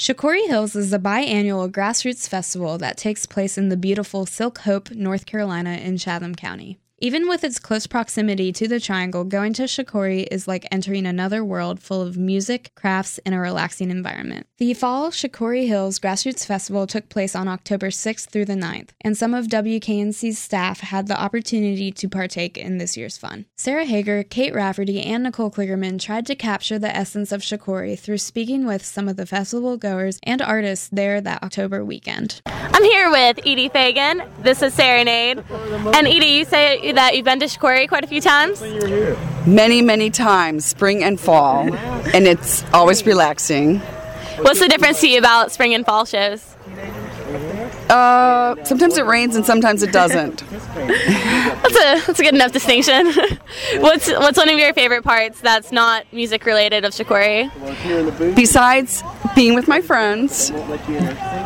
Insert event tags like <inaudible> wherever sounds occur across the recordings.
Shakori Hills is a biannual grassroots festival that takes place in the beautiful Silk Hope, North Carolina, in Chatham County. Even with its close proximity to the Triangle, going to Shakori is like entering another world full of music, crafts, and a relaxing environment. The Fall Shakori Hills Grassroots Festival took place on October 6th through the 9th, and some of WKNC's staff had the opportunity to partake in this year's fun. Sarah Hager, Kate Rafferty, and Nicole Kligerman tried to capture the essence of Shakori through speaking with some of the festival goers and artists there that October weekend. I'm here with Edie Fagan. This is Serenade. And Edie, you say that you've been to Shakori quite a few times? Many, many times, spring and fall, and it's always relaxing. What's the difference to you about spring and fall shows? Uh, sometimes it rains and sometimes it doesn't. <laughs> That's a that's a good enough distinction. <laughs> what's what's one of your favorite parts that's not music related of Shakori? Besides being with my friends,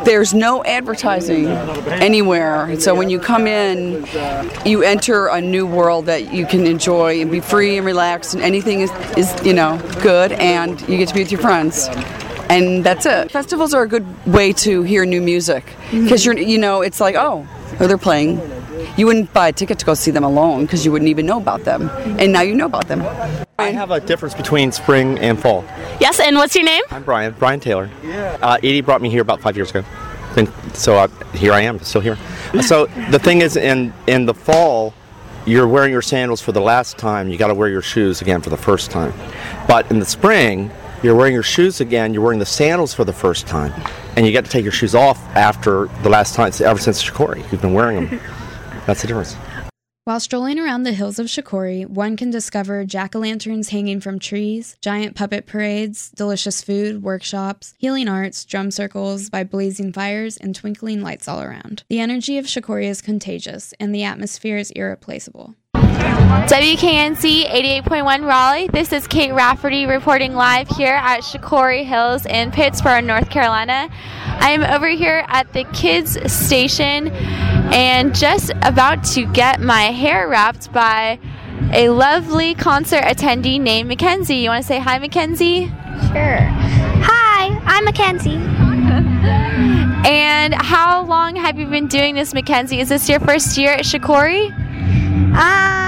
there's no advertising anywhere. So when you come in, you enter a new world that you can enjoy and be free and relaxed, and anything is, is you know good, and you get to be with your friends and that's it. Festivals are a good way to hear new music because you're, you know, it's like, oh, oh, they're playing. You wouldn't buy a ticket to go see them alone because you wouldn't even know about them, and now you know about them. I have a difference between spring and fall. Yes, and what's your name? I'm Brian, Brian Taylor. Uh, Edie brought me here about five years ago, and so uh, here I am, still here. <laughs> So the thing is, in in the fall, you're wearing your sandals for the last time. You got to wear your shoes again for the first time. But in the spring, you're wearing your shoes again. You're wearing the sandals for the first time, and you get to take your shoes off after the last time. Ever since Shakori, you've been wearing them. <laughs> That's the difference. While strolling around the hills of Shakori, one can discover jack o' lanterns hanging from trees, giant puppet parades, delicious food, workshops, healing arts, drum circles by blazing fires, and twinkling lights all around. The energy of Shakori is contagious, and the atmosphere is irreplaceable. WKNC 88.1 Raleigh. This is Kate Rafferty reporting live here at Shakori Hills in Pittsboro, North Carolina. I am over here at the kids station and just about to get my hair wrapped by a lovely concert attendee named Mackenzie. You want to say hi, Mackenzie? Sure. Hi, I'm Mackenzie. <laughs> And how long have you been doing this, Mackenzie? Is this your first year at Shakori? Um,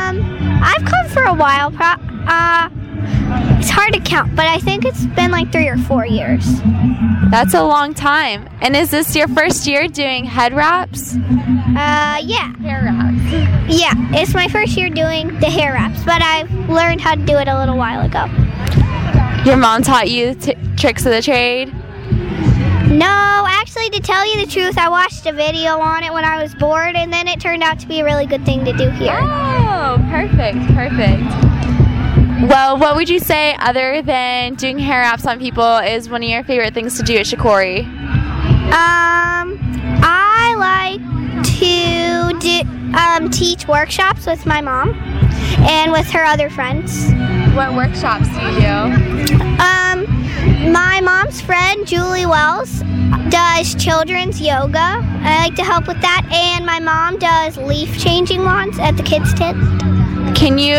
I've come for a while. Pro- uh, it's hard to count, but I think it's been like three or four years. That's a long time. And is this your first year doing head wraps? Uh, yeah. Hair wraps. Yeah, it's my first year doing the hair wraps, but I learned how to do it a little while ago. Your mom taught you t- tricks of the trade? No, actually, to tell you the truth, I watched a video on it when I was bored, and then it turned out to be a really good thing to do here. Oh, perfect, perfect. Well, what would you say other than doing hair wraps on people is one of your favorite things to do at Shakori? Um, I like to do, um, teach workshops with my mom and with her other friends. What workshops do you do? Um, my mom's friend Julie Wells does children's yoga. I like to help with that, and my mom does leaf changing wands at the kids' tent. Can you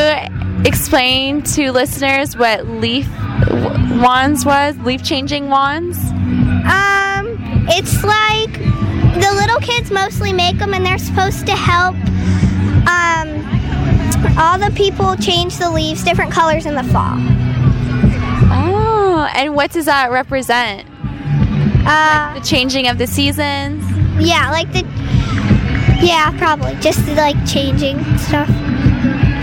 explain to listeners what leaf wands was? Leaf changing wands? Um, it's like the little kids mostly make them, and they're supposed to help um, all the people change the leaves different colors in the fall. Oh, and what does that represent? Uh, The changing of the seasons? yeah, like the yeah, probably just the, like changing stuff.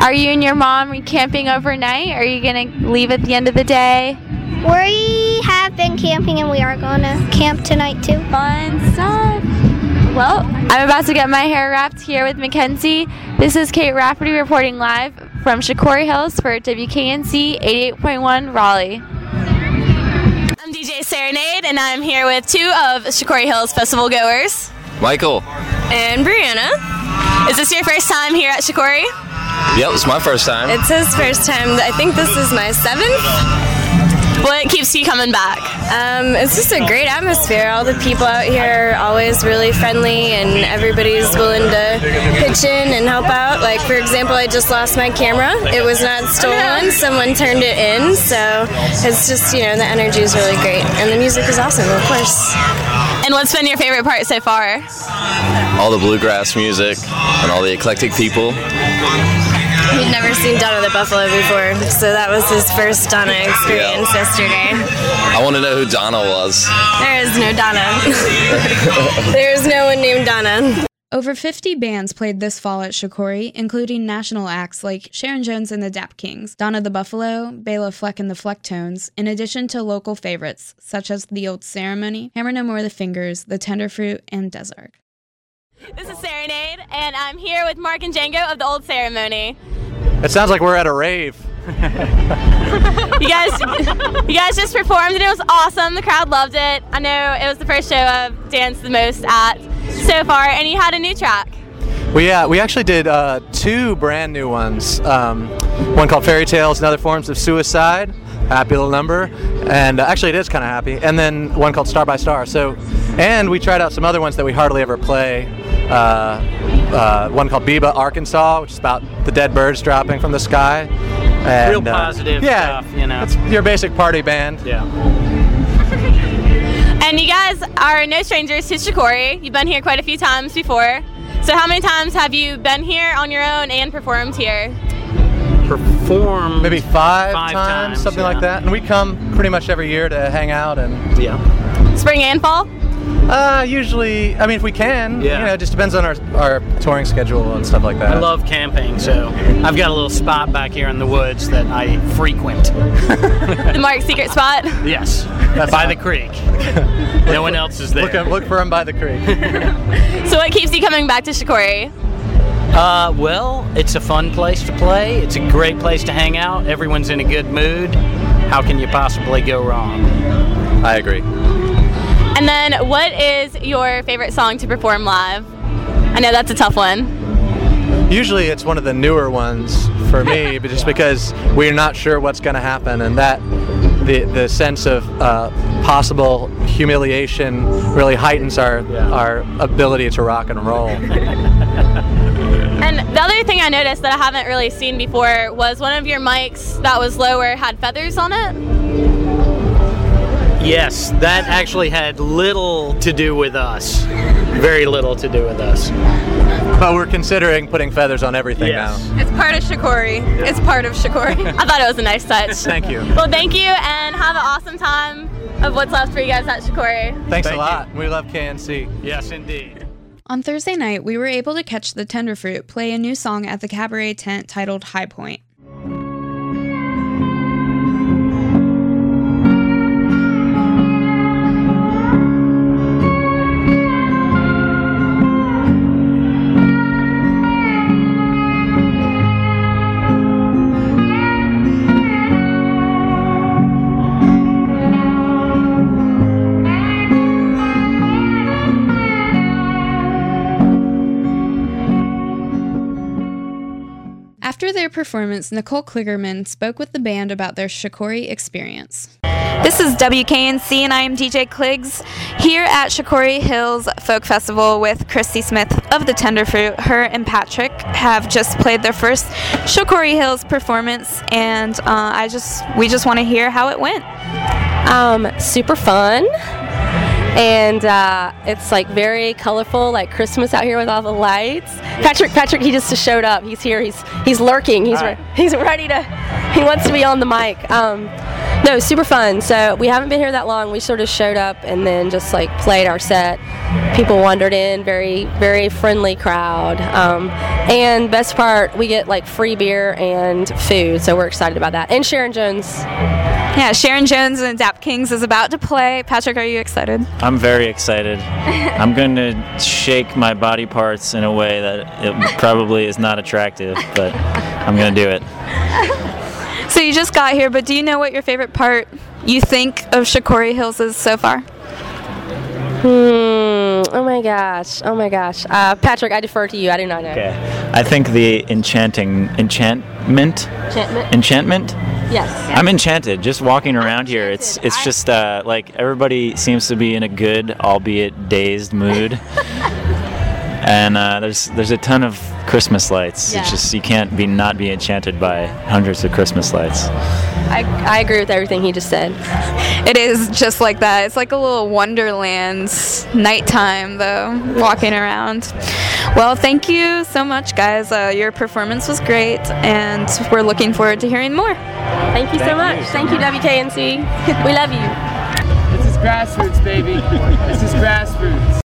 Are you and your mom camping overnight? Are you going to leave at the end of the day? We have been camping, and we are going to camp tonight too. Fun stuff. Well, I'm about to get my hair wrapped here with Mackenzie. This is Kate Rafferty reporting live from Shakori Hills for WKNC 88.1 Raleigh. I'm DJ Serenade, and I'm here with two of Shakori Hills festival goers. Michael. And Brianna. Is this your first time here at Shakori? Yep, it's my first time. It's his first time. I think this is my seventh. What keeps you coming back? Um, it's just a great atmosphere. All the people out here are always really friendly, and everybody's willing to pitch in and help out. Like, for example, I just lost my camera. It was not stolen, someone turned it in. So it's just, you know, the energy is really great. And the music is awesome, of course. And what's been your favorite part so far? all the bluegrass music and all the eclectic people. He'd never seen Donna the Buffalo before, so that was his first Donna experience yesterday. I want to know who Donna was. There is no Donna. <laughs> there is no one named Donna. Over 50 bands played this fall at Shakori, including national acts like Sharon Jones and the Dap Kings, Donna the Buffalo, Bela Fleck and the Flecktones, in addition to local favorites such as The Old Ceremony, Hammer No More the Fingers, The Tenderfruit, and Des Ark. This is Serenade, and I'm here with Mark and Django of the Old Ceremony. It sounds like we're at a rave. <laughs> You guys, you guys just performed, and it was awesome. The crowd loved it. I know it was the first show I've danced the most at so far, and you had a new track. We yeah, we actually did uh, two brand new ones. Um, one called Fairy Tales and Other Forms of Suicide, happy little number, and uh, actually it is kind of happy. And then one called Star by Star. So, and we tried out some other ones that we hardly ever play. Uh, uh, one called Beebe Arkansas, which is about the dead birds dropping from the sky. And, Real positive yeah, stuff, you know. It's your basic party band. Yeah. <laughs> And you guys are no strangers to Shakori. You've been here quite a few times before. So how many times have you been here on your own and performed here? Perform Maybe five, Five times, times, something yeah. like that. And we come pretty much every year to hang out and Yeah. Spring and fall? Uh, usually, I mean, if we can, Yeah. you know, it just depends on our, our touring schedule and stuff like that. I love camping, so I've got a little spot back here in the woods that I frequent. The Mark's secret spot? Yes, by the creek. <laughs> no one else is there. Look, look for him by the creek. <laughs> So what keeps you coming back to Shakori? Uh, well, it's a fun place to play. It's a great place to hang out. Everyone's in a good mood. How can you possibly go wrong? I agree. And then what is your favorite song to perform live? I know that's a tough one. Usually, it's one of the newer ones for me, <laughs> but just because we're not sure what's going to happen, and that the the sense of uh, possible humiliation really heightens our our ability to rock and roll. <laughs> And the other thing I noticed that I haven't really seen before was one of your mics that was lower had feathers on it. Yes, that actually had little to do with us. Very little to do with us. But we're considering putting feathers on everything Yes. now. It's part of Shakori. It's part of Shakori. <laughs> I thought it was a nice touch. Thank you. Well, thank you, and have an awesome time of what's left for you guys at Shakori. Thanks Thank a lot. We love KNC. Yes, indeed. On Thursday night, we were able to catch the Tenderfruit play a new song at the cabaret tent titled High Point. After their performance, Nicole Kligerman spoke with the band about their Shakori experience. This is WKNC and I am DJ Kligs here at Shakori Hills Folk Festival with Christy Smith of the Tenderfruit. Her and Patrick have just played their first Shakori Hills performance and uh, I just we just want to hear how it went. Um, super fun. And uh, it's like very colorful, like Christmas out here with all the lights. Patrick, Patrick, he just showed up. He's here. He's he's lurking. He's re- he's ready to. He wants to be on the mic. Um, no, super fun. So we haven't been here that long. We sort of showed up and then just like played our set. People wandered in. Very very friendly crowd. Um, and best part, we get like free beer and food. So we're excited about that. And Sharon Jones. Yeah, Sharon Jones and Dap Kings is about to play. Patrick, are you excited? I'm very excited. <laughs> I'm going to shake my body parts in a way that it probably is not attractive, but I'm going to do it. <laughs> So you just got here, but do you know what your favorite part you think of Shakori Hills is so far? Hmm. Oh my gosh. Oh my gosh. Uh, Patrick, I defer to you. I do not know. Okay. I think the enchanting enchantment Enchantment? enchantment Yes. I'm enchanted just walking around here. It's it's just uh, like everybody seems to be in a good, albeit dazed mood. <laughs> and uh, there's there's a ton of Christmas lights. Yeah. It's just you can't be not be enchanted by hundreds of Christmas lights. I, I agree with everything he just said. It is just like that. It's like a little wonderland nighttime, though, walking around. Well, thank you so much, guys. Uh, your performance was great, and we're looking forward to hearing more. Thank you so much. Thank you, WKNC. <laughs> we love you. This is grassroots, baby. This is grassroots.